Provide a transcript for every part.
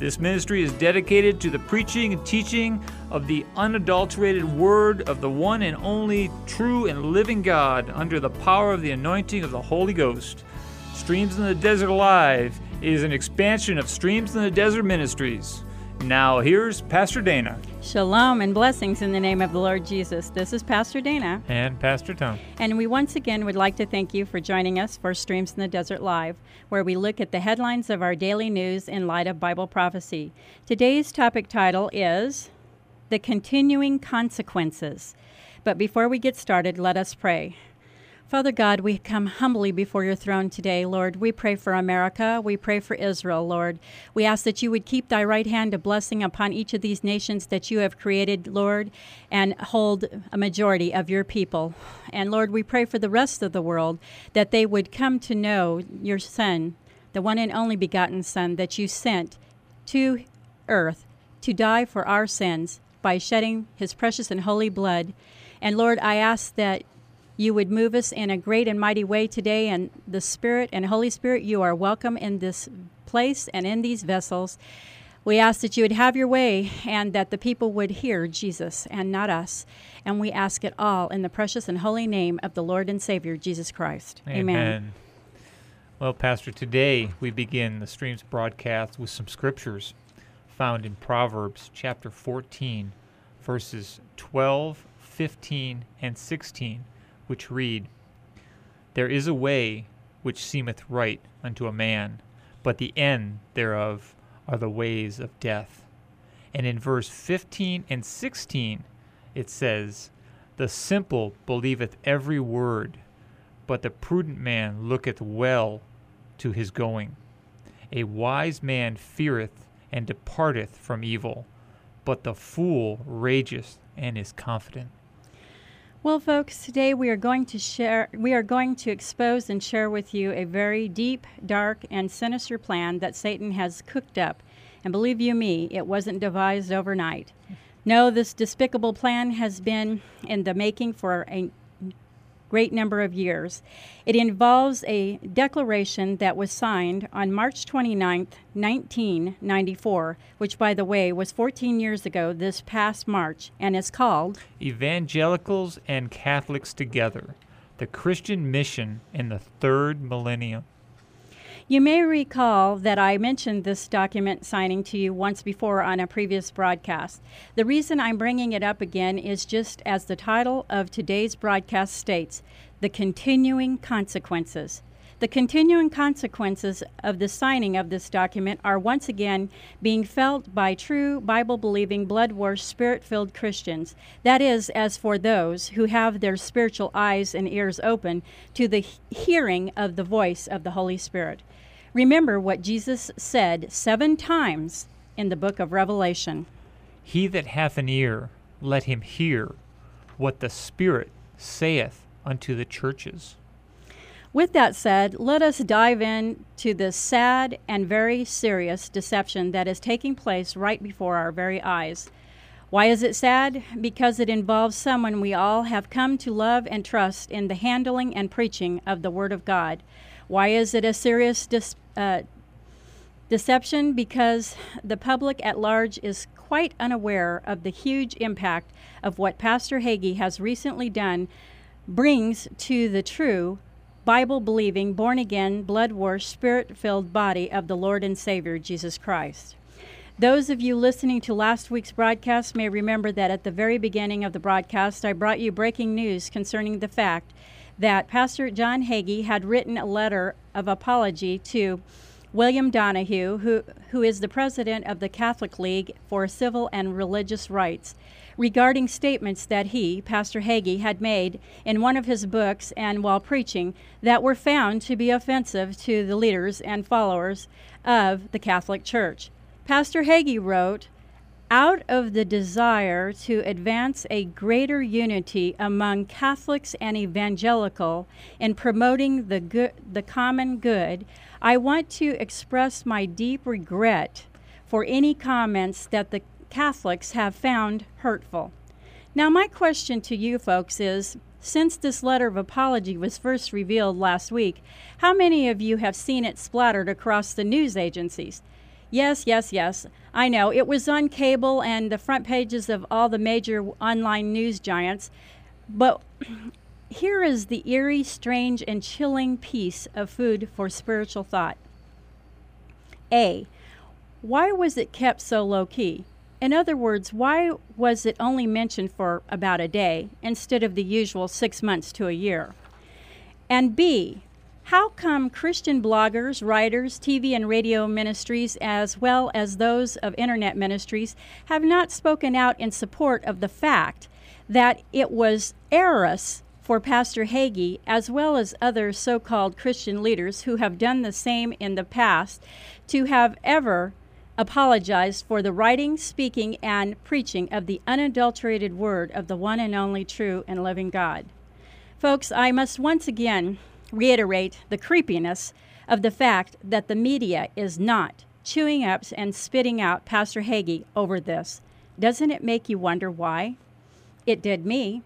This ministry is dedicated to the preaching and teaching of the unadulterated word of the one and only true and living God under the power of the anointing of the Holy Ghost. Streams in the Desert Alive is an expansion of Streams in the Desert Ministries. Now, here's Pastor Dana. Shalom and blessings in the name of the Lord Jesus. This is Pastor Dana. And Pastor Tom. And we once again would like to thank you for joining us for Streams in the Desert Live, where we look at the headlines of our daily news in light of Bible prophecy. Today's topic title is The Continuing Consequences. But before we get started, let us pray. Father God, we come humbly before your throne today, Lord. We pray for America. We pray for Israel, Lord. We ask that you would keep thy right hand of blessing upon each of these nations that you have created, Lord, and hold a majority of your people. And Lord, we pray for the rest of the world that they would come to know your Son, the one and only begotten Son that you sent to earth to die for our sins by shedding his precious and holy blood. And Lord, I ask that you would move us in a great and mighty way today. And the Spirit and Holy Spirit, you are welcome in this place and in these vessels. We ask that you would have your way and that the people would hear Jesus and not us. And we ask it all in the precious and holy name of the Lord and Savior, Jesus Christ. Amen. Amen. Well, Pastor, today we begin the streams broadcast with some scriptures found in Proverbs chapter 14, verses 12, 15, and 16 which read, There is a way which seemeth right unto a man, but the end thereof are the ways of death. And in verse 15 and 16 it says, The simple believeth every word, but the prudent man looketh well to his going. A wise man feareth and departeth from evil, but the fool rageth and is confident. Well, folks, today we are going to share, we are going to expose and share with you a very deep, dark, and sinister plan that Satan has cooked up. And believe you me, it wasn't devised overnight. No, this despicable plan has been in the making for a great number of years. It involves a declaration that was signed on March 29, 1994, which, by the way, was 14 years ago this past March, and is called Evangelicals and Catholics Together The Christian Mission in the Third Millennium. You may recall that I mentioned this document signing to you once before on a previous broadcast. The reason I'm bringing it up again is just as the title of today's broadcast states the continuing consequences. The continuing consequences of the signing of this document are once again being felt by true Bible believing, blood washed, spirit filled Christians. That is, as for those who have their spiritual eyes and ears open to the hearing of the voice of the Holy Spirit. Remember what Jesus said seven times in the book of Revelation He that hath an ear, let him hear what the Spirit saith unto the churches. With that said, let us dive in to this sad and very serious deception that is taking place right before our very eyes. Why is it sad? Because it involves someone we all have come to love and trust in the handling and preaching of the Word of God. Why is it a serious dis- uh, deception? Because the public at large is quite unaware of the huge impact of what Pastor Hagee has recently done brings to the true Bible believing, born again, blood washed, spirit filled body of the Lord and Savior Jesus Christ. Those of you listening to last week's broadcast may remember that at the very beginning of the broadcast, I brought you breaking news concerning the fact that Pastor John Hagee had written a letter of apology to William Donohue, who, who is the president of the Catholic League for Civil and Religious Rights, regarding statements that he, Pastor Hagee, had made in one of his books and while preaching that were found to be offensive to the leaders and followers of the Catholic Church. Pastor Hagee wrote, out of the desire to advance a greater unity among Catholics and evangelical in promoting the good, the common good, I want to express my deep regret for any comments that the Catholics have found hurtful. Now, my question to you folks is since this letter of apology was first revealed last week, how many of you have seen it splattered across the news agencies? Yes, yes, yes. I know. It was on cable and the front pages of all the major online news giants. But here is the eerie, strange, and chilling piece of food for spiritual thought. A. Why was it kept so low key? In other words, why was it only mentioned for about a day instead of the usual six months to a year? And B, how come Christian bloggers, writers, TV and radio ministries, as well as those of internet ministries, have not spoken out in support of the fact that it was errors for Pastor Hagee, as well as other so called Christian leaders who have done the same in the past, to have ever apologized for the writing, speaking, and preaching of the unadulterated word of the one and only true and living God? Folks, I must once again reiterate the creepiness of the fact that the media is not chewing up and spitting out Pastor Hagee over this. Doesn't it make you wonder why? It did me.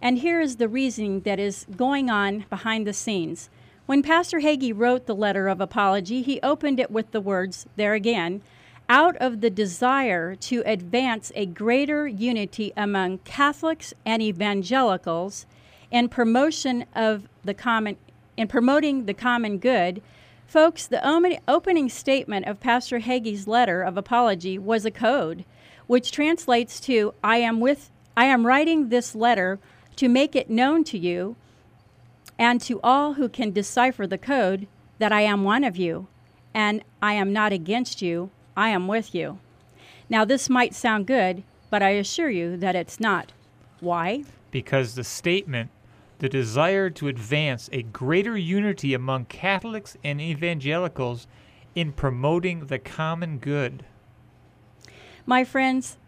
And here is the reasoning that is going on behind the scenes. When Pastor Hagee wrote the letter of apology, he opened it with the words, there again, out of the desire to advance a greater unity among Catholics and evangelicals in promotion of the common in promoting the common good. Folks the opening statement of pastor hagee's letter of apology was a code which translates to i am with i am writing this letter to make it known to you and to all who can decipher the code that i am one of you and i am not against you. I am with you. Now this might sound good but i assure you that it's not. Why? Because the statement the desire to advance a greater unity among Catholics and evangelicals in promoting the common good. My friends,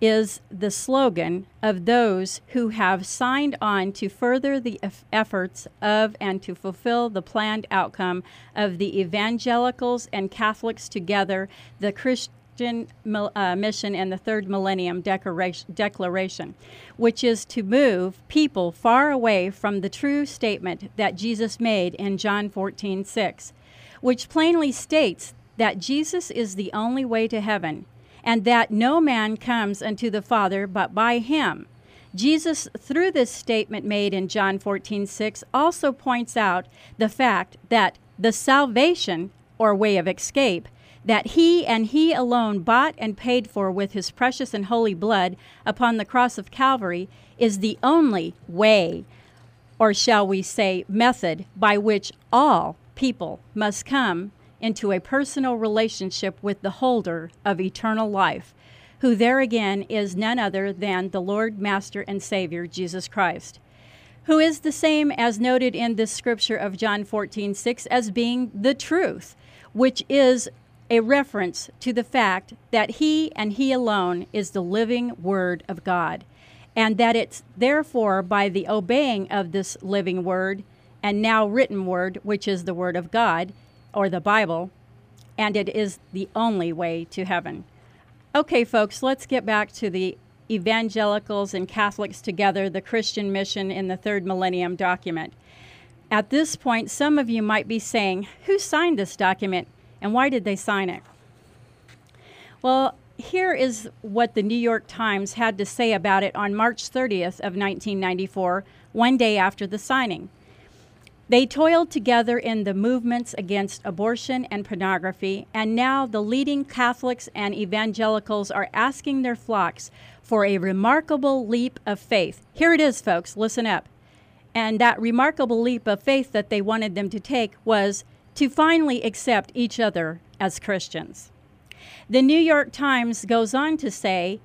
is the slogan of those who have signed on to further the efforts of and to fulfill the planned outcome of the evangelicals and Catholics together, the Christian Uh, mission and the third millennium declaration, which is to move people far away from the true statement that Jesus made in John 14 6, which plainly states that Jesus is the only way to heaven and that no man comes unto the Father but by him. Jesus, through this statement made in John 14 6, also points out the fact that the salvation or way of escape that he and he alone bought and paid for with his precious and holy blood upon the cross of Calvary is the only way, or shall we say, method, by which all people must come into a personal relationship with the holder of eternal life, who there again is none other than the Lord, Master, and Savior, Jesus Christ who is the same as noted in this scripture of John 14, 6, as being the truth, which is a reference to the fact that He and He alone is the living Word of God, and that it's therefore by the obeying of this living Word and now written Word, which is the Word of God or the Bible, and it is the only way to heaven. Okay, folks, let's get back to the evangelicals and Catholics together, the Christian mission in the third millennium document. At this point, some of you might be saying, Who signed this document? And why did they sign it? Well, here is what the New York Times had to say about it on March 30th of 1994, one day after the signing. They toiled together in the movements against abortion and pornography, and now the leading Catholics and evangelicals are asking their flocks for a remarkable leap of faith. Here it is, folks, listen up. And that remarkable leap of faith that they wanted them to take was to finally accept each other as Christians. The New York Times goes on to say,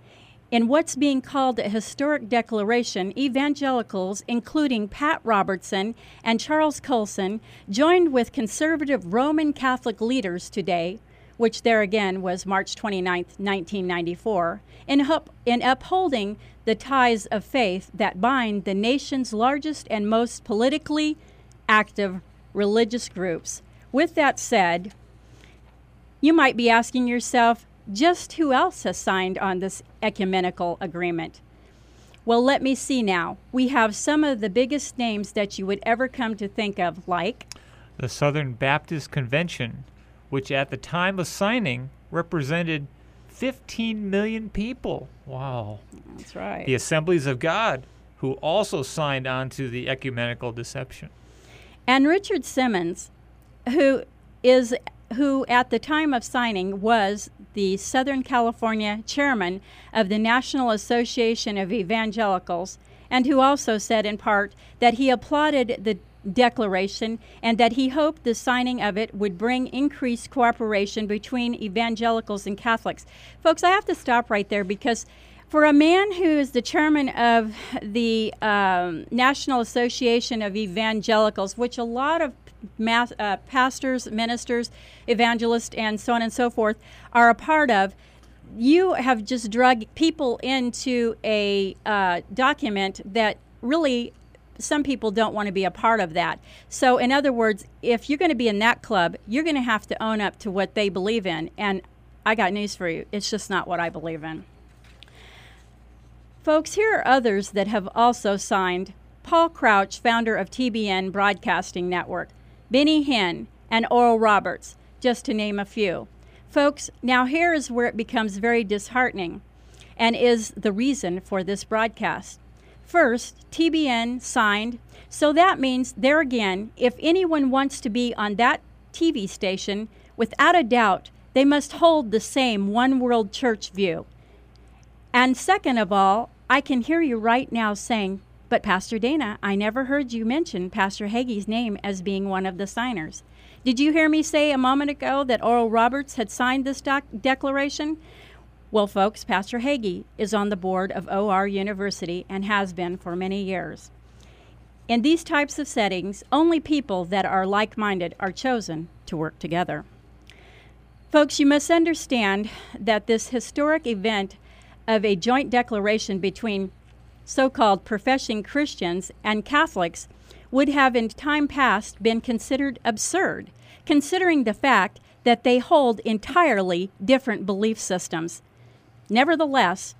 in what's being called a historic declaration, evangelicals, including Pat Robertson and Charles Colson, joined with conservative Roman Catholic leaders today which there again was March 29, 1994, in, up, in upholding the ties of faith that bind the nation's largest and most politically active religious groups. With that said, you might be asking yourself, just who else has signed on this ecumenical agreement? Well, let me see now. We have some of the biggest names that you would ever come to think of, like the Southern Baptist Convention, which at the time of signing represented 15 million people. Wow. That's right. The Assemblies of God, who also signed on to the ecumenical deception. And Richard Simmons, who is who at the time of signing was the Southern California chairman of the National Association of Evangelicals, and who also said in part that he applauded the declaration and that he hoped the signing of it would bring increased cooperation between evangelicals and Catholics. Folks, I have to stop right there because for a man who is the chairman of the um, National Association of Evangelicals, which a lot of uh, pastors, ministers, evangelists, and so on and so forth are a part of, you have just drug people into a uh, document that really some people don't want to be a part of that. So, in other words, if you're going to be in that club, you're going to have to own up to what they believe in. And I got news for you it's just not what I believe in. Folks, here are others that have also signed Paul Crouch, founder of TBN Broadcasting Network, Benny Hinn, and Oral Roberts, just to name a few. Folks, now here is where it becomes very disheartening and is the reason for this broadcast. First, TBN signed, so that means there again, if anyone wants to be on that TV station, without a doubt, they must hold the same one world church view. And second of all, I can hear you right now saying, but Pastor Dana, I never heard you mention Pastor Hagee's name as being one of the signers. Did you hear me say a moment ago that Oral Roberts had signed this doc- declaration? Well, folks, Pastor Hagee is on the board of OR University and has been for many years. In these types of settings, only people that are like minded are chosen to work together. Folks, you must understand that this historic event of a joint declaration between so called professing Christians and Catholics would have in time past been considered absurd, considering the fact that they hold entirely different belief systems Nevertheless,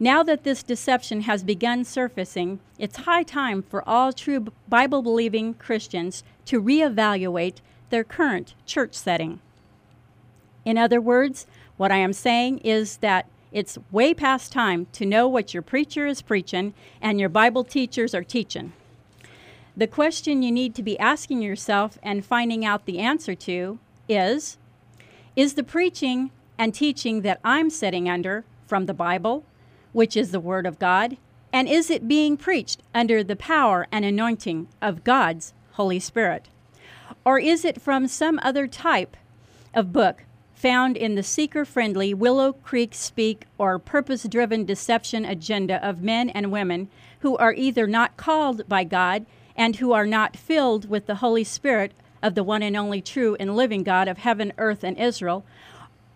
now that this deception has begun surfacing, it's high time for all true Bible believing Christians to reevaluate their current church setting. In other words, what I am saying is that it's way past time to know what your preacher is preaching and your Bible teachers are teaching. The question you need to be asking yourself and finding out the answer to is Is the preaching and teaching that I'm sitting under from the Bible, which is the Word of God? And is it being preached under the power and anointing of God's Holy Spirit? Or is it from some other type of book found in the seeker friendly Willow Creek speak or purpose driven deception agenda of men and women who are either not called by God and who are not filled with the Holy Spirit of the one and only true and living God of heaven, earth, and Israel?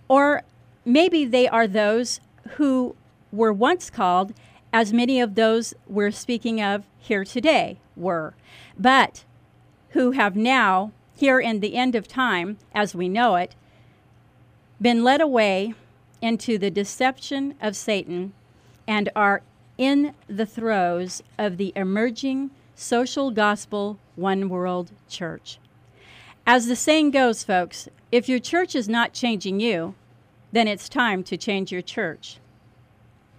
Or maybe they are those who were once called, as many of those we're speaking of here today were, but who have now, here in the end of time, as we know it, been led away into the deception of Satan and are in the throes of the emerging social gospel one world church. As the saying goes, folks, if your church is not changing you, then it's time to change your church.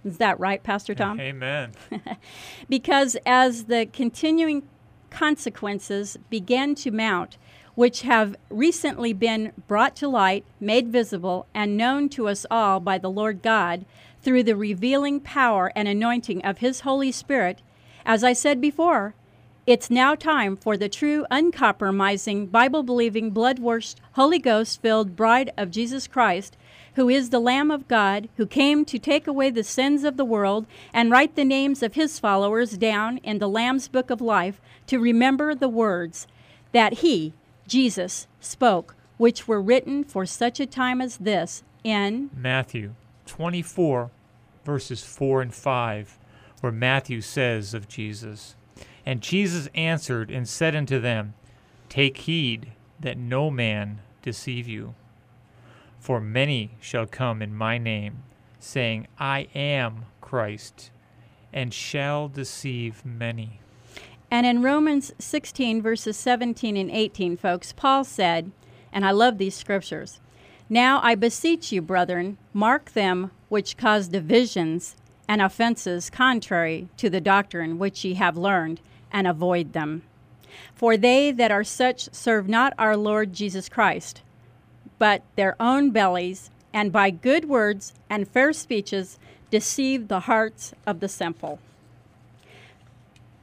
Is that right, Pastor Tom? Amen. because as the continuing consequences begin to mount, which have recently been brought to light, made visible, and known to us all by the Lord God through the revealing power and anointing of His Holy Spirit, as I said before, it's now time for the true, uncompromising, Bible believing, blood washed, Holy Ghost filled bride of Jesus Christ who is the Lamb of God, who came to take away the sins of the world and write the names of his followers down in the Lamb's book of life to remember the words that he, Jesus, spoke which were written for such a time as this in Matthew 24, verses 4 and 5, where Matthew says of Jesus, And Jesus answered and said unto them, Take heed that no man deceive you. For many shall come in my name, saying, I am Christ, and shall deceive many. And in Romans 16, verses 17 and 18, folks, Paul said, and I love these scriptures Now I beseech you, brethren, mark them which cause divisions and offenses contrary to the doctrine which ye have learned, and avoid them. For they that are such serve not our Lord Jesus Christ, but their own bellies, and by good words and fair speeches deceive the hearts of the simple.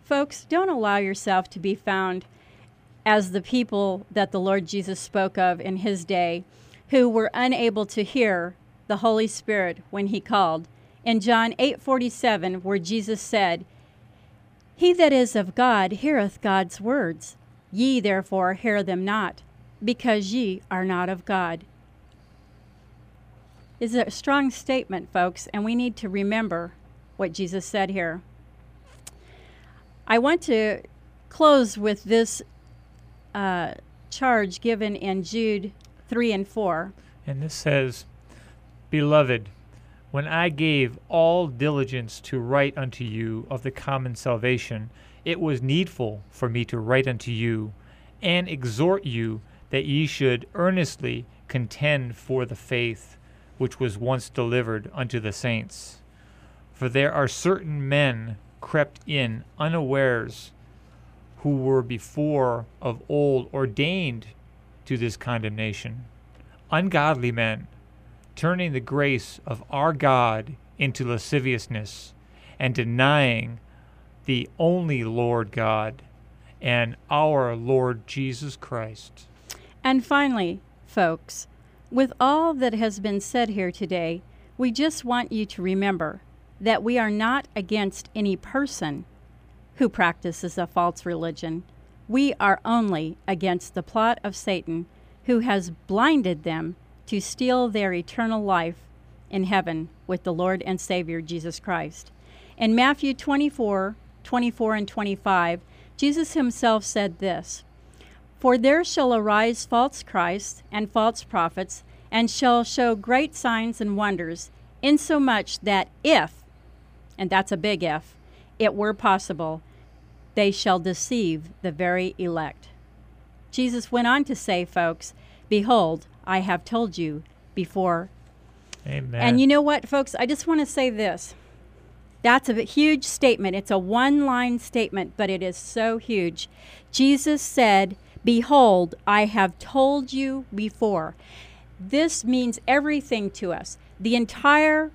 Folks, don't allow yourself to be found as the people that the Lord Jesus spoke of in his day who were unable to hear the Holy Spirit when he called. In John 8:47 where Jesus said, "He that is of God heareth God's words. Ye therefore hear them not, because ye are not of God." Is a strong statement, folks, and we need to remember what Jesus said here. I want to close with this uh, charge given in Jude 3 and 4. And this says, Beloved, when I gave all diligence to write unto you of the common salvation, it was needful for me to write unto you and exhort you that ye should earnestly contend for the faith which was once delivered unto the saints. For there are certain men crept in unawares, who were before of old ordained to this condemnation, ungodly men, turning the grace of our God into lasciviousness, and denying the only Lord God and our Lord Jesus Christ. And finally, folks, with all that has been said here today, we just want you to remember that we are not against any person who practices a false religion. We are only against the plot of Satan who has blinded them to steal their eternal life in heaven with the Lord and Savior Jesus Christ. In Matthew 24, 24 and 25, Jesus himself said this For there shall arise false Christs and false prophets, and shall show great signs and wonders, insomuch that if and that's a big if, it were possible, they shall deceive the very elect. Jesus went on to say, folks, Behold, I have told you before. Amen. And you know what, folks? I just want to say this. That's a huge statement. It's a one line statement, but it is so huge. Jesus said, Behold, I have told you before. This means everything to us. The entire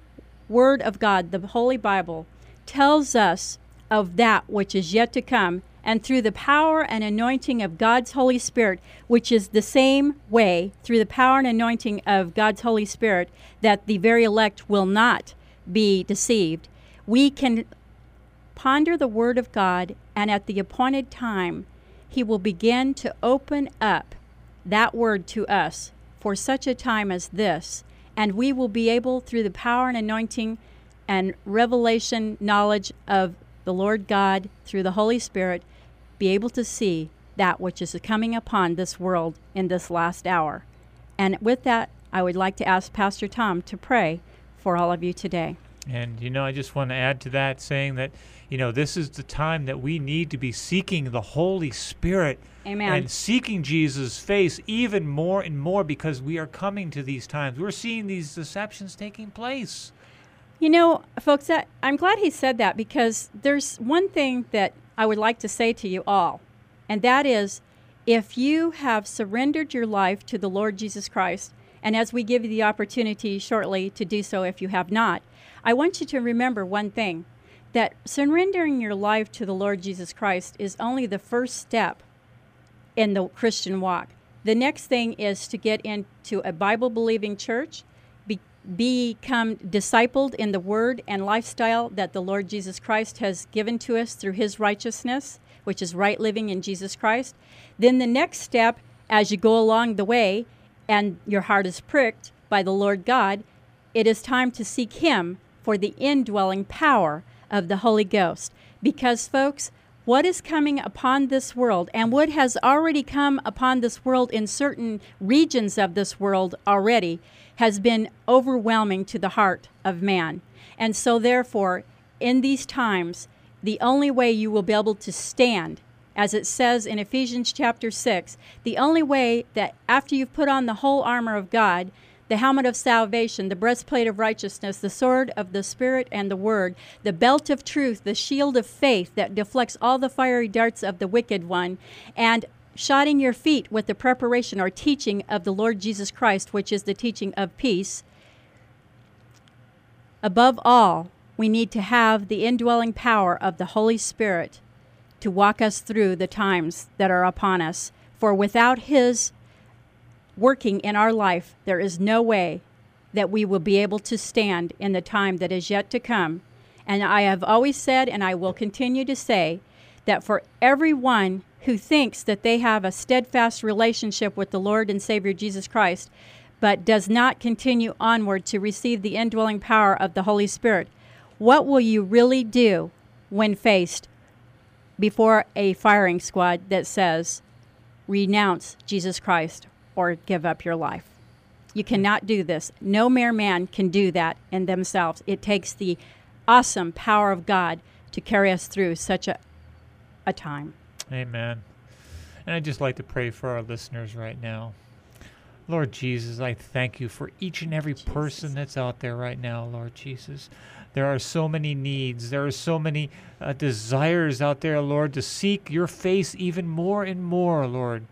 Word of God, the Holy Bible, tells us of that which is yet to come, and through the power and anointing of God's Holy Spirit, which is the same way, through the power and anointing of God's Holy Spirit, that the very elect will not be deceived, we can ponder the Word of God, and at the appointed time, He will begin to open up that Word to us for such a time as this and we will be able, through the power and anointing and revelation knowledge of the Lord God through the Holy Spirit, be able to see that which is coming upon this world in this last hour. And with that, I would like to ask Pastor Tom to pray for all of you today. And, you know, I just want to add to that saying that, you know, this is the time that we need to be seeking the Holy Spirit Amen. and seeking Jesus' face even more and more because we are coming to these times. We're seeing these deceptions taking place. You know, folks, I, I'm glad he said that because there's one thing that I would like to say to you all, and that is if you have surrendered your life to the Lord Jesus Christ, and as we give you the opportunity shortly to do so if you have not, I want you to remember one thing that surrendering your life to the Lord Jesus Christ is only the first step in the Christian walk. The next thing is to get into a Bible believing church, be, become discipled in the word and lifestyle that the Lord Jesus Christ has given to us through his righteousness, which is right living in Jesus Christ. Then the next step as you go along the way and your heart is pricked by the Lord God, it is time to seek Him for the indwelling power of the Holy Ghost. Because, folks, what is coming upon this world and what has already come upon this world in certain regions of this world already has been overwhelming to the heart of man. And so, therefore, in these times, the only way you will be able to stand, as it says in Ephesians chapter 6, the only way that after you've put on the whole armor of God, the helmet of salvation, the breastplate of righteousness, the sword of the Spirit and the Word, the belt of truth, the shield of faith that deflects all the fiery darts of the wicked one, and shodding your feet with the preparation or teaching of the Lord Jesus Christ, which is the teaching of peace. Above all, we need to have the indwelling power of the Holy Spirit to walk us through the times that are upon us. For without His working in our life, there is no way that we will be able to stand in the time that is yet to come. And I have always said, and I will continue to say, that for everyone who thinks that they have a steadfast relationship with the Lord and Savior Jesus Christ, but does not continue onward to receive the indwelling power of the Holy Spirit, what will you really do when faced before a firing squad that says, renounce Jesus Christ or give up your life. You cannot do this. No mere man can do that in themselves. It takes the awesome power of God to carry us through such a, a time. Amen. And I'd just like to pray for our listeners right now. Lord Jesus, I thank you for each and every Jesus. person that's out there right now, Lord Jesus. There are so many needs. There are so many uh, desires out there, Lord, to seek your face even more and more, Lord.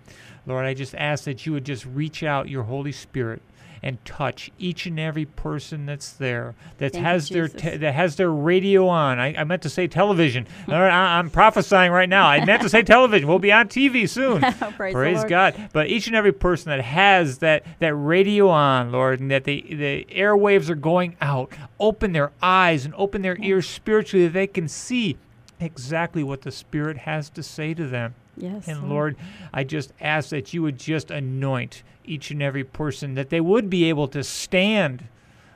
Lord, I just ask that you would just reach out your Holy Spirit and touch each and every person that's there that Thank has their te- that has their radio on. I, I meant to say television. I, am prophesying right now. I meant to say television. We'll be on TV soon. Praise, Praise God. But each and every person that has that that radio on, Lord, and that the the airwaves are going out, open their eyes and open their ears spiritually that they can see exactly what the Spirit has to say to them. Yes. And Lord, I just ask that you would just anoint each and every person, that they would be able to stand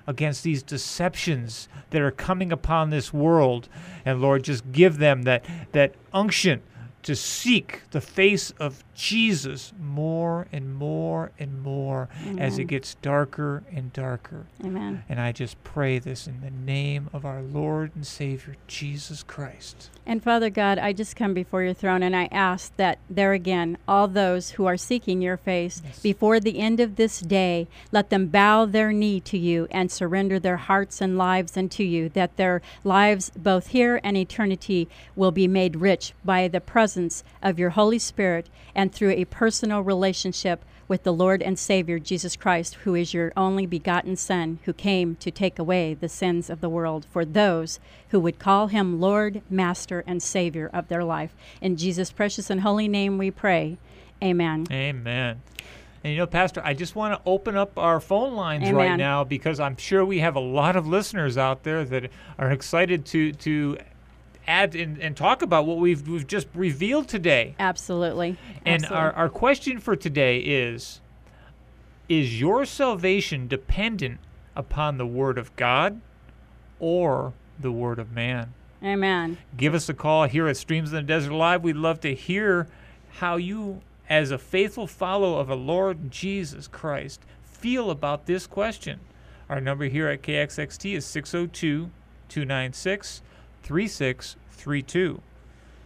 against these deceptions that are coming upon this world. And Lord, just give them that, that unction to seek the face of Jesus more and more and more Amen. as it gets darker and darker. Amen. And I just pray this in the name of our Lord and Savior, Jesus Christ. And Father God, I just come before your throne and I ask that there again, all those who are seeking your face yes. before the end of this day, let them bow their knee to you and surrender their hearts and lives unto you, that their lives, both here and eternity, will be made rich by the presence of your Holy Spirit and through a personal relationship with the Lord and Savior Jesus Christ, who is your only begotten Son, who came to take away the sins of the world for those who would call him Lord, Master, and Savior of their life. In Jesus' precious and holy name we pray. Amen. Amen. And you know, Pastor, I just want to open up our phone lines Amen. right now because I'm sure we have a lot of listeners out there that are excited to to add and, and talk about what we've we've just revealed today. Absolutely. And Absolutely. our, our question for today is Is your salvation dependent upon the word of God or the word of man? Amen. Give us a call here at Streams in the Desert Live. We'd love to hear how you, as a faithful follower of a Lord Jesus Christ, feel about this question. Our number here at KXXT is 602 296 3632.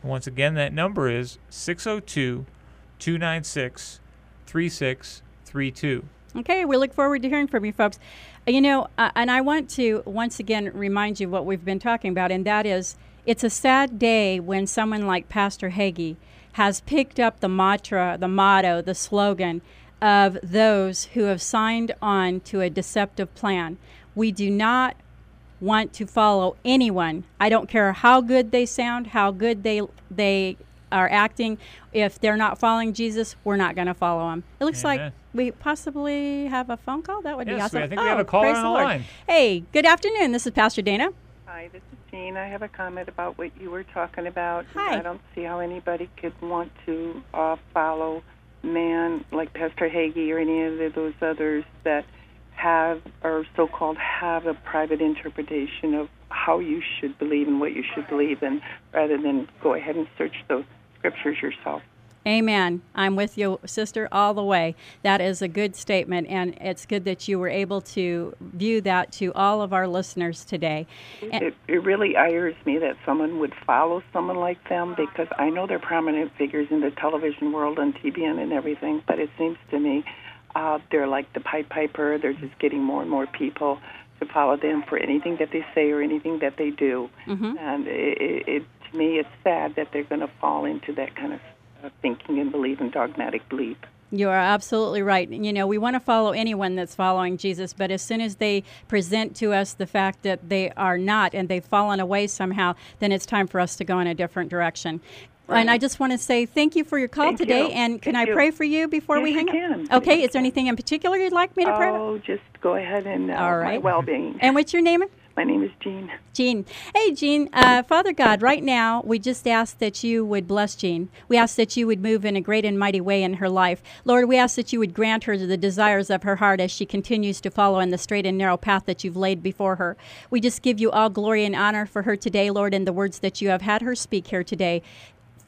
Once again, that number is 602 296 3632. Okay, we look forward to hearing from you folks. Uh, you know, uh, and I want to once again remind you what we've been talking about, and that is it's a sad day when someone like Pastor Hagee has picked up the mantra, the motto, the slogan of those who have signed on to a deceptive plan. We do not want to follow anyone. I don't care how good they sound, how good they they are acting. If they're not following Jesus, we're not going to follow them. It looks Amen. like we possibly have a phone call. That would yes, be awesome. I think oh, we have a oh, caller on the line. Hey, good afternoon. This is Pastor Dana. Hi, this is Jean. I have a comment about what you were talking about. Hi. I don't see how anybody could want to uh, follow man like Pastor Hagee or any of those others that have or so-called have a private interpretation of how you should believe and what you should believe in, rather than go ahead and search the scriptures yourself. Amen. I'm with you, sister, all the way. That is a good statement, and it's good that you were able to view that to all of our listeners today. It, it really ires me that someone would follow someone like them because I know they're prominent figures in the television world and TBN and everything, but it seems to me uh, they're like the Pied Piper. They're just getting more and more people to follow them for anything that they say or anything that they do. Mm-hmm. And it, it, it, to me, it's sad that they're going to fall into that kind of uh, thinking and believe in dogmatic belief. You are absolutely right. You know, we want to follow anyone that's following Jesus, but as soon as they present to us the fact that they are not and they've fallen away somehow, then it's time for us to go in a different direction. Right. And I just want to say thank you for your call Thank today. you. And can Thank I you. pray for you before Yes, we hang can. up? Okay. Is there anything in particular you'd like me to pray? Oh, just go ahead and uh, All my well-being. And what's your name? My name is Jean. Jean. Hey, Jean. Uh, Father God, right now, we just ask that you would bless Jean. We ask that you would move in a great and mighty way in her life. Lord, we ask that you would grant her the desires of her heart as she continues to follow in the straight and narrow path that you've laid before her. We just give you all glory and honor for her today, Lord, in the words that you have had her speak here today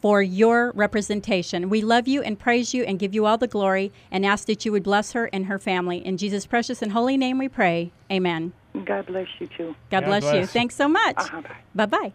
for your representation. We love you and praise you and give you all the glory and ask that you would bless her and her family. In Jesus' precious and holy name we pray. Amen. God bless you too. God God bless, you. Thanks so much. Uh-huh, bye. Bye bye.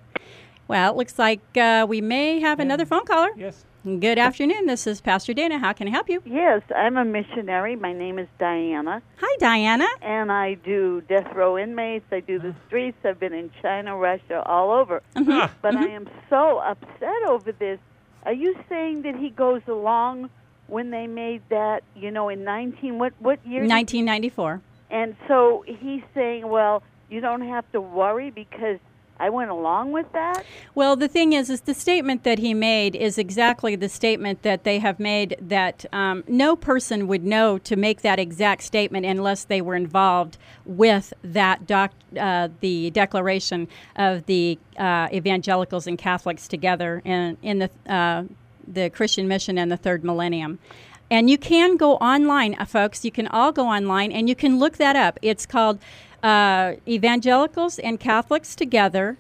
Well, it looks like uh, we may have another phone caller. Yes. Good afternoon. This is Pastor Dana. How can I help you? Yes, I'm a missionary. My name is Diana, Hi, Diana. and I do death row inmates. I do the uh-huh. streets. I've been in China, Russia, all over. Mm-hmm. Ah, But mm-hmm. I am so upset over this. Are you saying that he goes along when they made that, you know, in 19 what what year? 1994. And so he's saying, well, you don't have to worry because I went along with that. Well, the thing is, is the statement that he made is exactly the statement that they have made. That um, no person would know to make that exact statement unless they were involved with that doc, uh, the declaration of the uh, evangelicals and Catholics together in in the uh, the Christian mission and the third millennium. And you can go online, uh, folks. You can all go online and you can look that up. It's called uh, Evangelicals and Catholics Together,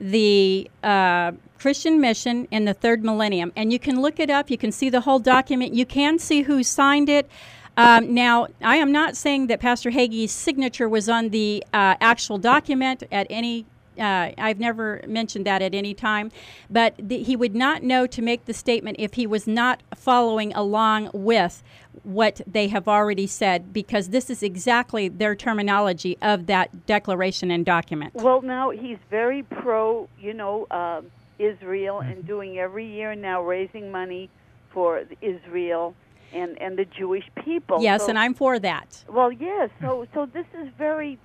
the uh, Christian Mission in the Third Millennium. And you can look it up. You can see the whole document. You can see who signed it. Um, now, I am not saying that Pastor Hagee's signature was on the uh, actual document at any uh, I've never mentioned that at any time, but the, he would not know to make the statement if he was not following along with what they have already said, because this is exactly their terminology of that declaration and document. Well, now he's very pro, you know, uh, Israel and doing every year now raising money for Israel and and the Jewish people. Yes, So- and I'm for that. Well, yes. So so this is very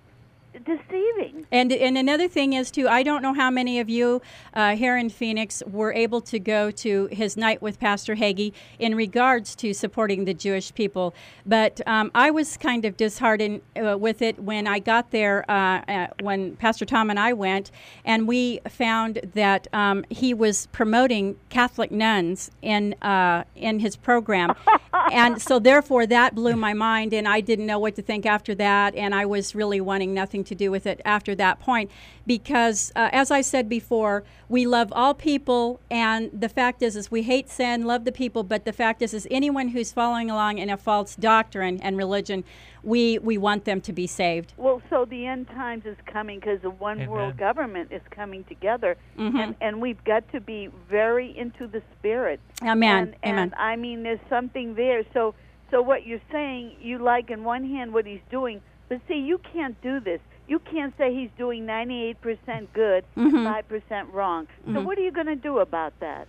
deceiving. And and another thing is too, I don't know how many of you uh, here in Phoenix were able to go to his night with Pastor Hagee in regards to supporting the Jewish people, but um, I was kind of disheartened uh, with it when I got there uh, uh, when Pastor Tom and I went, and we found that um, he was promoting Catholic nuns in uh, in his program, and so therefore that blew my mind, and I didn't know what to think after that, and I was really wanting nothing to do with it after that point, because uh, as I said before, we love all people, and the fact is, is we hate sin, love the people, but the fact is, is anyone who's following along in a false doctrine and religion, we we want them to be saved. Well, so the end times is coming because the one Amen. world government is coming together, Mhm. and and we've got to be very into the spirit. Amen. And, Amen. and I mean, there's something there. So so what you're saying, you like in one hand what he's doing, but see, you can't do this. You can't say he's doing 98% good Mhm. and 5% wrong. So Mhm. what are you going to do about that?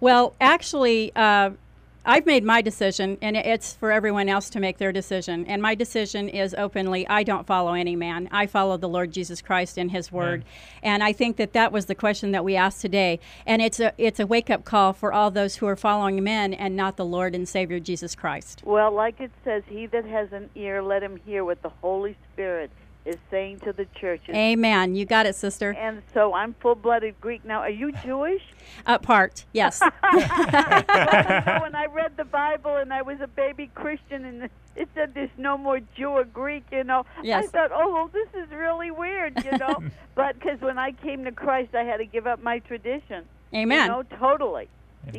Well, actually, uh, I've made my decision, and it's for everyone else to make their decision. And my decision is openly I don't follow any man. I follow the Lord Jesus Christ and His Word. And I think that that was the question that we asked today. And it's a it's a wake up call for all those who are following men and not the Lord and Savior Jesus Christ. Well, like it says, he that has an ear, let him hear what the Holy Spirit is saying to the churches. Amen. You got it, sister. And so I'm full-blooded Greek now. Are you Jewish? Up part, yes. well, you when I read the Bible and I was a baby Christian and it said there's no more Jew or Greek, you know, Yes. I thought, oh, well, this is really weird, you know. but because when I came to Christ, I had to give up my tradition. Amen. You know, totally.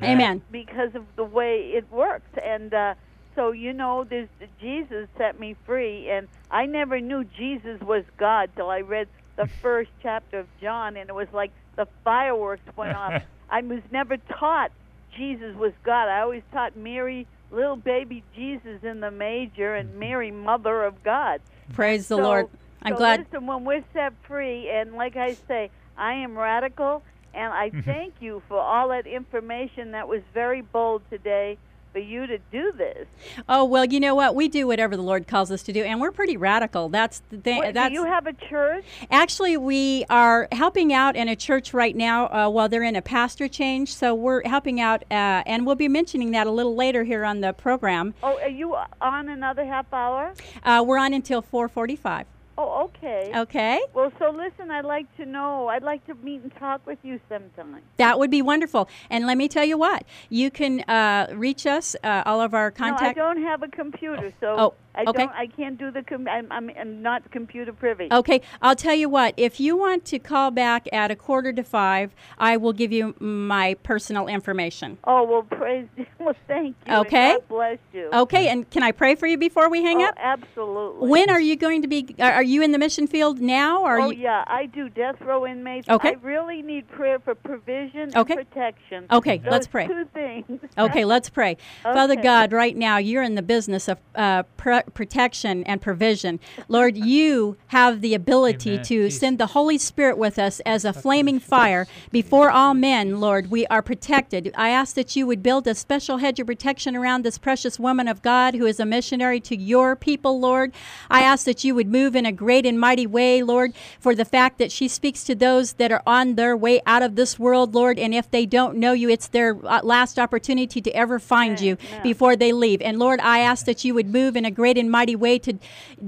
Amen. Because of the way it works. And uh, so, you know, this Jesus set me free. And I never knew Jesus was God till I read the first chapter of John. And it was like the fireworks went off. I was never taught Jesus was God. I always taught Mary, little baby Jesus in the major, and Mary, mother of God. Praise the Lord. I'm so glad. Listen, when we're set free, and like I say, I am radical, and I Mm-hmm. thank you for all that information that was very bold today for you to do this. Oh well, you know what? We do whatever the Lord calls us to do, and we're pretty radical. That's the thing. What, that's do you have a church? actually we are helping out in a church right now uh, while they're in a pastor change. So we're helping out, uh, and we'll be mentioning that a little later here on the program. Oh, are you on another half hour? Uh, we're on until 4:45. Oh, okay. Okay, Well, so listen, I'd like to know. I'd like to meet and talk with you sometime. that would be wonderful. And let me tell you what, you can uh, reach us. Uh, all of our contact. No, I don't have a computer, so Oh, I okay. don't. I can't do the. Com- I'm, I'm, I'm not computer privy. Okay, I'll tell you what. If you want to call back at a quarter to five, I will give you my personal information. Oh well, praise. Well, thank you. Okay. God bless you. Okay, and can I pray for you before we hang oh, up? absolutely. When are you going to be? Are you in the mission field now? Or oh you? yeah, I do death row inmates. Okay. I really need prayer for provision Okay. and protection. Okay, Those let's pray. Two things. Okay, let's pray. Father God, right now you're in the business of uh, pr- protection and provision. Lord, you have the ability Amen. to Jesus. send the Holy Spirit with us as a flaming fire before all men. Lord, we are protected. I ask that you would build a special hedge of protection around this precious woman of God who is a missionary to your people, Lord. I ask that you would move in a great and mighty way, Lord, for the fact that she speaks to those that are on their way out of this world, Lord, and if they don't know you, it's their uh, last opportunity to ever find you before they leave. And Lord, I ask that you would move in a great and mighty way to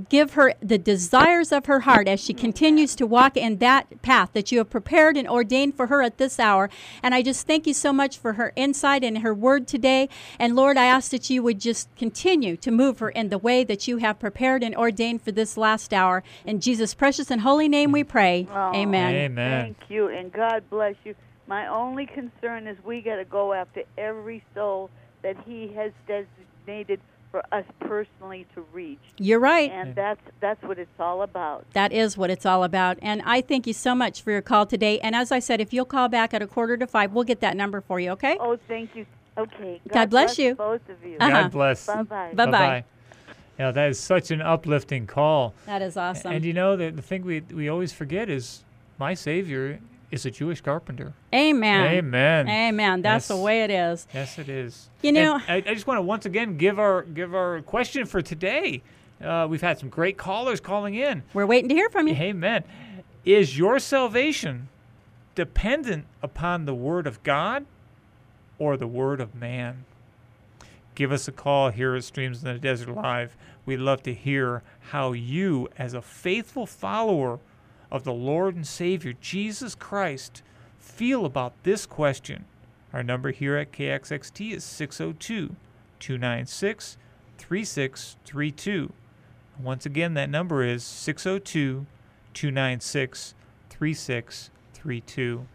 give her the desires of her heart as she continues to walk in that path that you have prepared and ordained for her at this hour. And I just thank you so much for her insight and her word today. And Lord, I ask that you would just continue to move her in the way that you have prepared and ordained for this last hour. In Jesus' precious and holy name we pray. Oh, Amen. Amen. Thank you, and God bless you. My only concern is we got to go after every soul that He has designated for us personally to reach, You're right. and that's that's what it's all about. That is what it's all about. And I thank you so much for your call today. And as I said, if you'll call back at a quarter to five, we'll get that number for you, okay? Oh, thank you. Okay. God bless you. Both of you. Uh-huh. God bless. Bye bye. Bye-bye. Bye-bye. Yeah, that is such an uplifting call. That is awesome. And you know, the, the thing we, we always forget is my Savior is a Jewish carpenter. Amen. Amen. Amen. That's the way it is. Yes, it is. You know- I, I just want to once again give our give our question for today. Uh, we've had some great callers calling in. We're waiting to hear from you. Amen. Is your salvation dependent upon the word of God or the word of man? Give us a call here at Streams in the Desert Live. We'd love to hear how you, as a faithful follower of the Lord and Savior Jesus Christ, feel about this question. Our number here at KXXT is 602 296 3632. Once again, that number is 602 296 3632.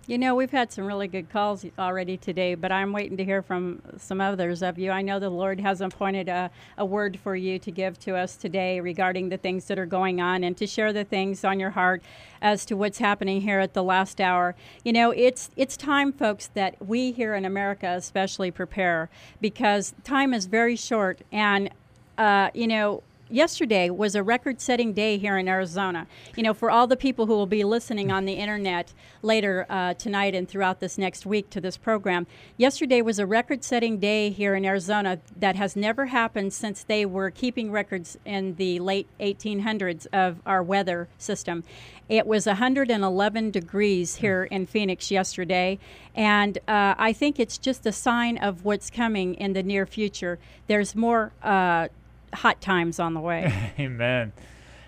You know, we've had some really good calls already today, but I'm waiting to hear from some others of you. I know the Lord has appointed a, a word for you to give to us today regarding the things that are going on and to share the things on your heart as to what's happening here at the last hour. You know, it's it's time, folks, that we here in America especially prepare because time is very short and uh, you know, yesterday was a record setting day here in Arizona. You know, for all the people who will be listening on the internet later uh, tonight and throughout this next week to this program, yesterday was a record setting day here in Arizona that has never happened since they were keeping records in the late 1800s of our weather system. It was 111 degrees here in Phoenix yesterday, and uh, I think it's just a sign of what's coming in the near future. There's more. Uh, hot times on the way. Amen.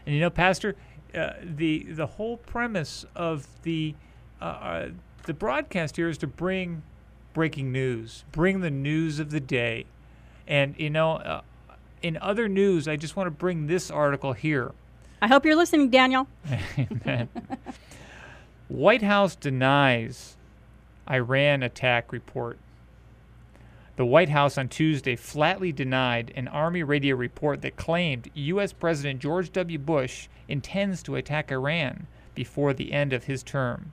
And you know, Pastor, uh, the the whole premise of the uh, uh, the broadcast here is to bring breaking news, bring the news of the day, and you know, uh, in other news, I just want to bring this article here. I hope you're listening, Daniel. White House denies Iran attack report. The White House on Tuesday flatly denied an Army radio report that claimed U.S. President George W. Bush intends to attack Iran before the end of his term.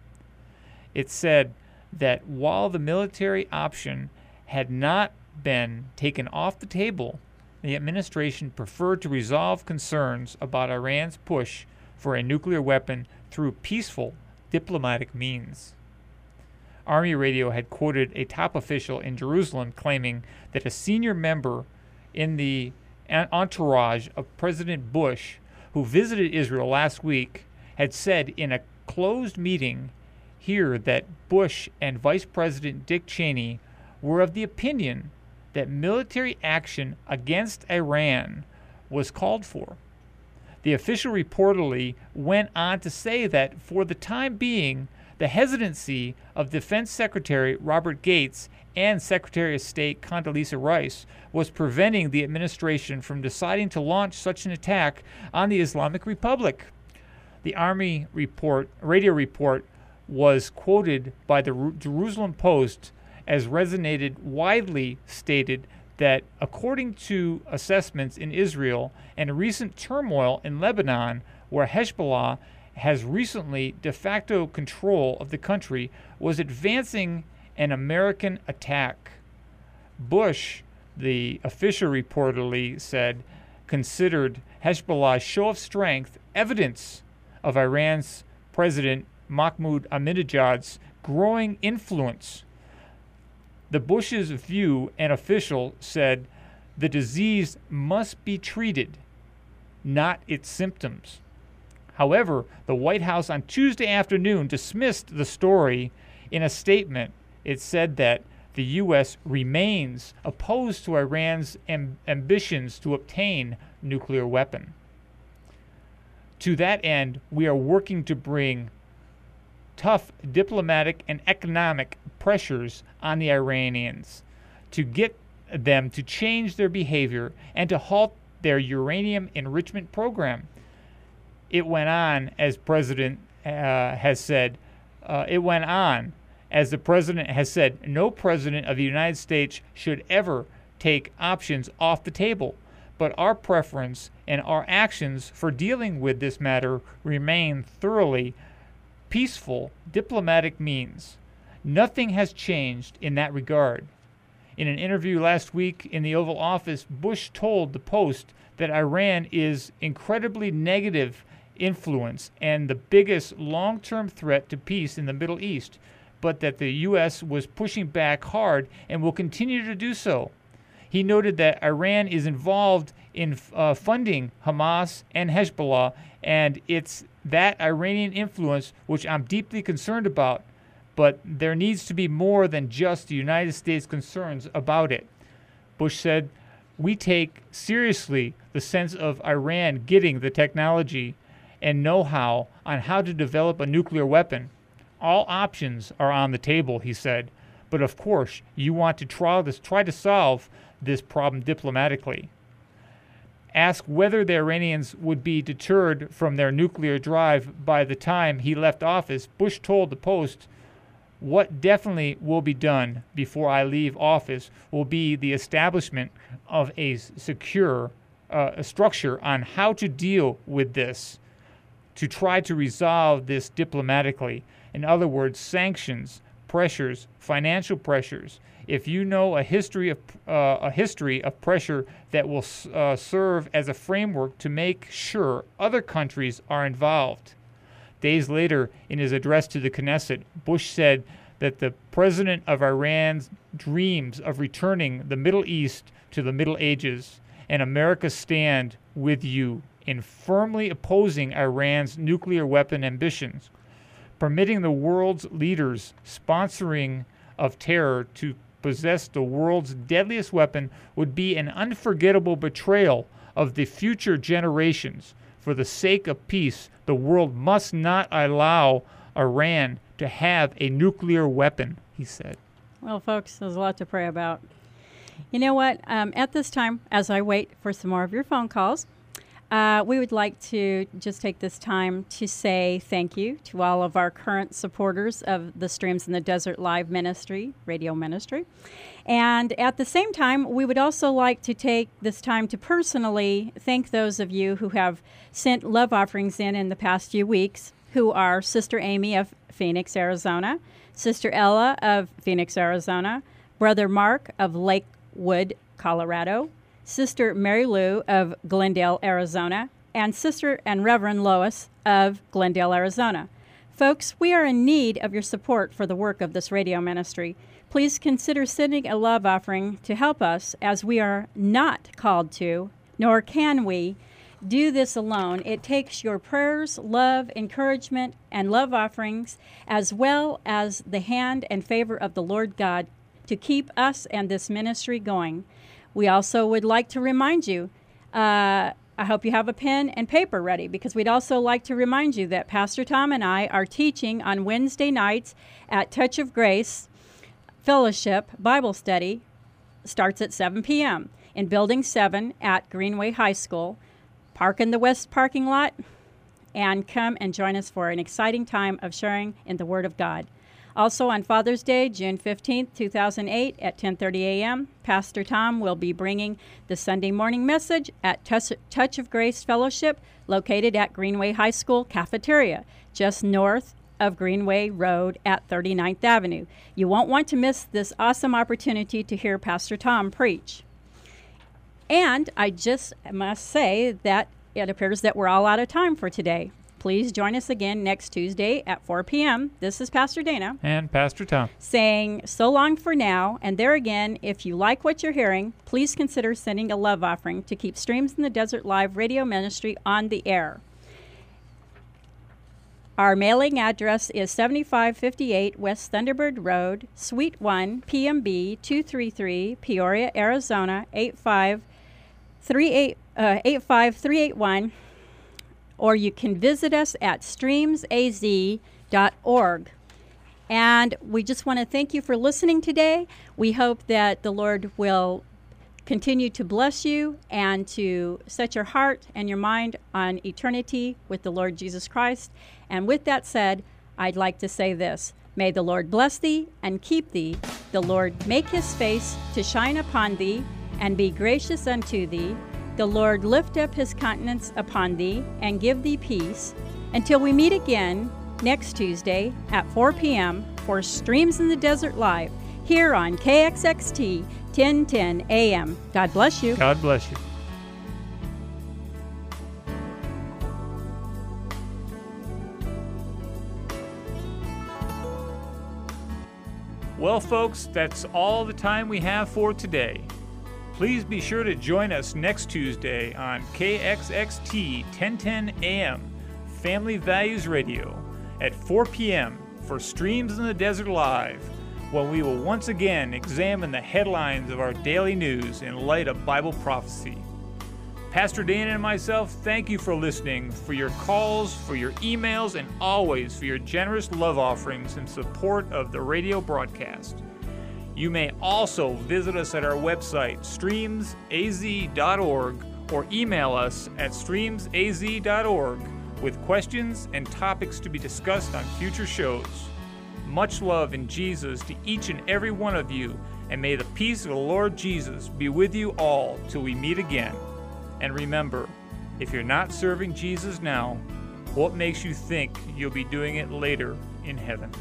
It said that while the military option had not been taken off the table, the administration preferred to resolve concerns about Iran's push for a nuclear weapon through peaceful diplomatic means. Army radio had quoted a top official in Jerusalem claiming that a senior member in the entourage of President Bush, who visited Israel last week, had said in a closed meeting here that Bush and Vice President Dick Cheney were of the opinion that military action against Iran was called for. The official reportedly went on to say that for the time being, the hesitancy of Defense Secretary Robert Gates and Secretary of State Condoleezza Rice was preventing the administration from deciding to launch such an attack on the Islamic Republic. The Army report, radio report was quoted by the Jerusalem Post as resonated widely stated that according to assessments in Israel and recent turmoil in Lebanon, where Hezbollah has recently de facto control of the country, was advancing an American attack. Bush, the official reportedly said, considered Hezbollah's show of strength evidence of Iran's President Mahmoud Ahmadinejad's growing influence the Bush's view, an official said the disease must be treated, not its symptoms. However, the White House on Tuesday afternoon dismissed the story in a statement. It said that the U.S. remains opposed to Iran's amb- ambitions to obtain nuclear weapon. To that end, we are working to bring tough diplomatic and economic pressures on the Iranians to get them to change their behavior and to halt their uranium enrichment program. It went on, as President uh, has said, uh, it went on, as the President has said, no President of the United States should ever take options off the table. But our preference and our actions for dealing with this matter remain thoroughly peaceful diplomatic means. Nothing has changed in that regard. In an interview last week in the Oval Office, Bush told the Post that Iran is incredibly negative influence and the biggest long-term threat to peace in the Middle East, but that the US was pushing back hard and will continue to do so. He noted that Iran is involved in uh, funding Hamas and Hezbollah and it's that Iranian influence which I'm deeply concerned about, but there needs to be more than just the United States' concerns about it. Bush said, We take seriously the sense of Iran getting the technology and know how on how to develop a nuclear weapon. All options are on the table, he said. But of course, you want to try, this, try to solve this problem diplomatically asked whether the Iranians would be deterred from their nuclear drive by the time he left office, Bush told the Post, What definitely will be done before I leave office will be the establishment of a secure uh, structure on how to deal with this, to try to resolve this diplomatically. In other words, sanctions, pressures, financial pressures, if you know a history of uh, a history of pressure that will uh, serve as a framework to make sure other countries are involved. Days later, in his address to the Knesset, Bush said that the president of Iran dreams of returning the Middle East to the Middle Ages, and America stand with you in firmly opposing Iran's nuclear weapon ambitions, permitting the world's leaders sponsoring of terror to possess the world's deadliest weapon would be an unforgettable betrayal of the future generations For the sake of peace, the world must not allow Iran to have a nuclear weapon, he said. Well, folks, there's a lot to pray about. You know what? Um, at this time, as I wait for some more of your phone calls, uh, we would like to just take this time to say thank you to all of our current supporters of the Streams in the Desert Live Ministry, radio ministry. And at the same time, we would also like to take this time to personally thank those of you who have sent love offerings in in the past few weeks, who are Sister Amy of Phoenix, Arizona, Sister Ella of Phoenix, Arizona, Brother Mark of Lakewood, Colorado, Sister Mary Lou of Glendale, Arizona, and Sister and Reverend Lois of Glendale, Arizona. Folks, we are in need of your support for the work of this radio ministry. Please consider sending a love offering to help us as we are not called to, nor can we, do this alone. It takes your prayers, love, encouragement, and love offerings, as well as the hand and favor of the Lord God, to keep us and this ministry going. We also would like to remind you. Uh, I hope you have a pen and paper ready because we'd also like to remind you that Pastor Tom and I are teaching on Wednesday nights at Touch of Grace Fellowship Bible Study starts at 7 p.m. in Building 7 at Greenway High School. Park in the West parking lot and come and join us for an exciting time of sharing in the Word of God. Also on Father's Day, June 15th, 2008 at 10:30 a.m., Pastor Tom will be bringing the Sunday morning message at Touch of Grace Fellowship located at Greenway High School cafeteria, just north of Greenway Road at 39th Avenue. You won't want to miss this awesome opportunity to hear Pastor Tom preach. And I just must say that it appears that we're all out of time for today. Please join us again next Tuesday at 4 p.m. This is Pastor Dana. And Pastor Tom. Saying so long for now. And there again, if you like what you're hearing, please consider sending a love offering to keep Streams in the Desert Live radio ministry on the air. Our mailing address is 7558 West Thunderbird Road, Suite 1, PMB 233, Peoria, Arizona 85381. Uh, 85381 or you can visit us at streamsaz.org. And we just want to thank you for listening today. We hope that the Lord will continue to bless you and to set your heart and your mind on eternity with the Lord Jesus Christ. And with that said, I'd like to say this May the Lord bless thee and keep thee. The Lord make his face to shine upon thee and be gracious unto thee. The Lord lift up his countenance upon thee and give thee peace. Until we meet again next Tuesday at 4 p.m. for Streams in the Desert Live here on KXXT 1010 AM. God bless you. God bless you. Well, folks, that's all the time we have for today. Please be sure to join us next Tuesday on KXXT 1010 AM, Family Values Radio, at 4 p.m. for Streams in the Desert Live, when we will once again examine the headlines of our daily news in light of Bible prophecy. Pastor Dan and myself thank you for listening, for your calls, for your emails, and always for your generous love offerings in support of the radio broadcast. You may also visit us at our website, streamsaz.org, or email us at streamsaz.org with questions and topics to be discussed on future shows. Much love in Jesus to each and every one of you, and may the peace of the Lord Jesus be with you all till we meet again. And remember, if you're not serving Jesus now, what makes you think you'll be doing it later in heaven?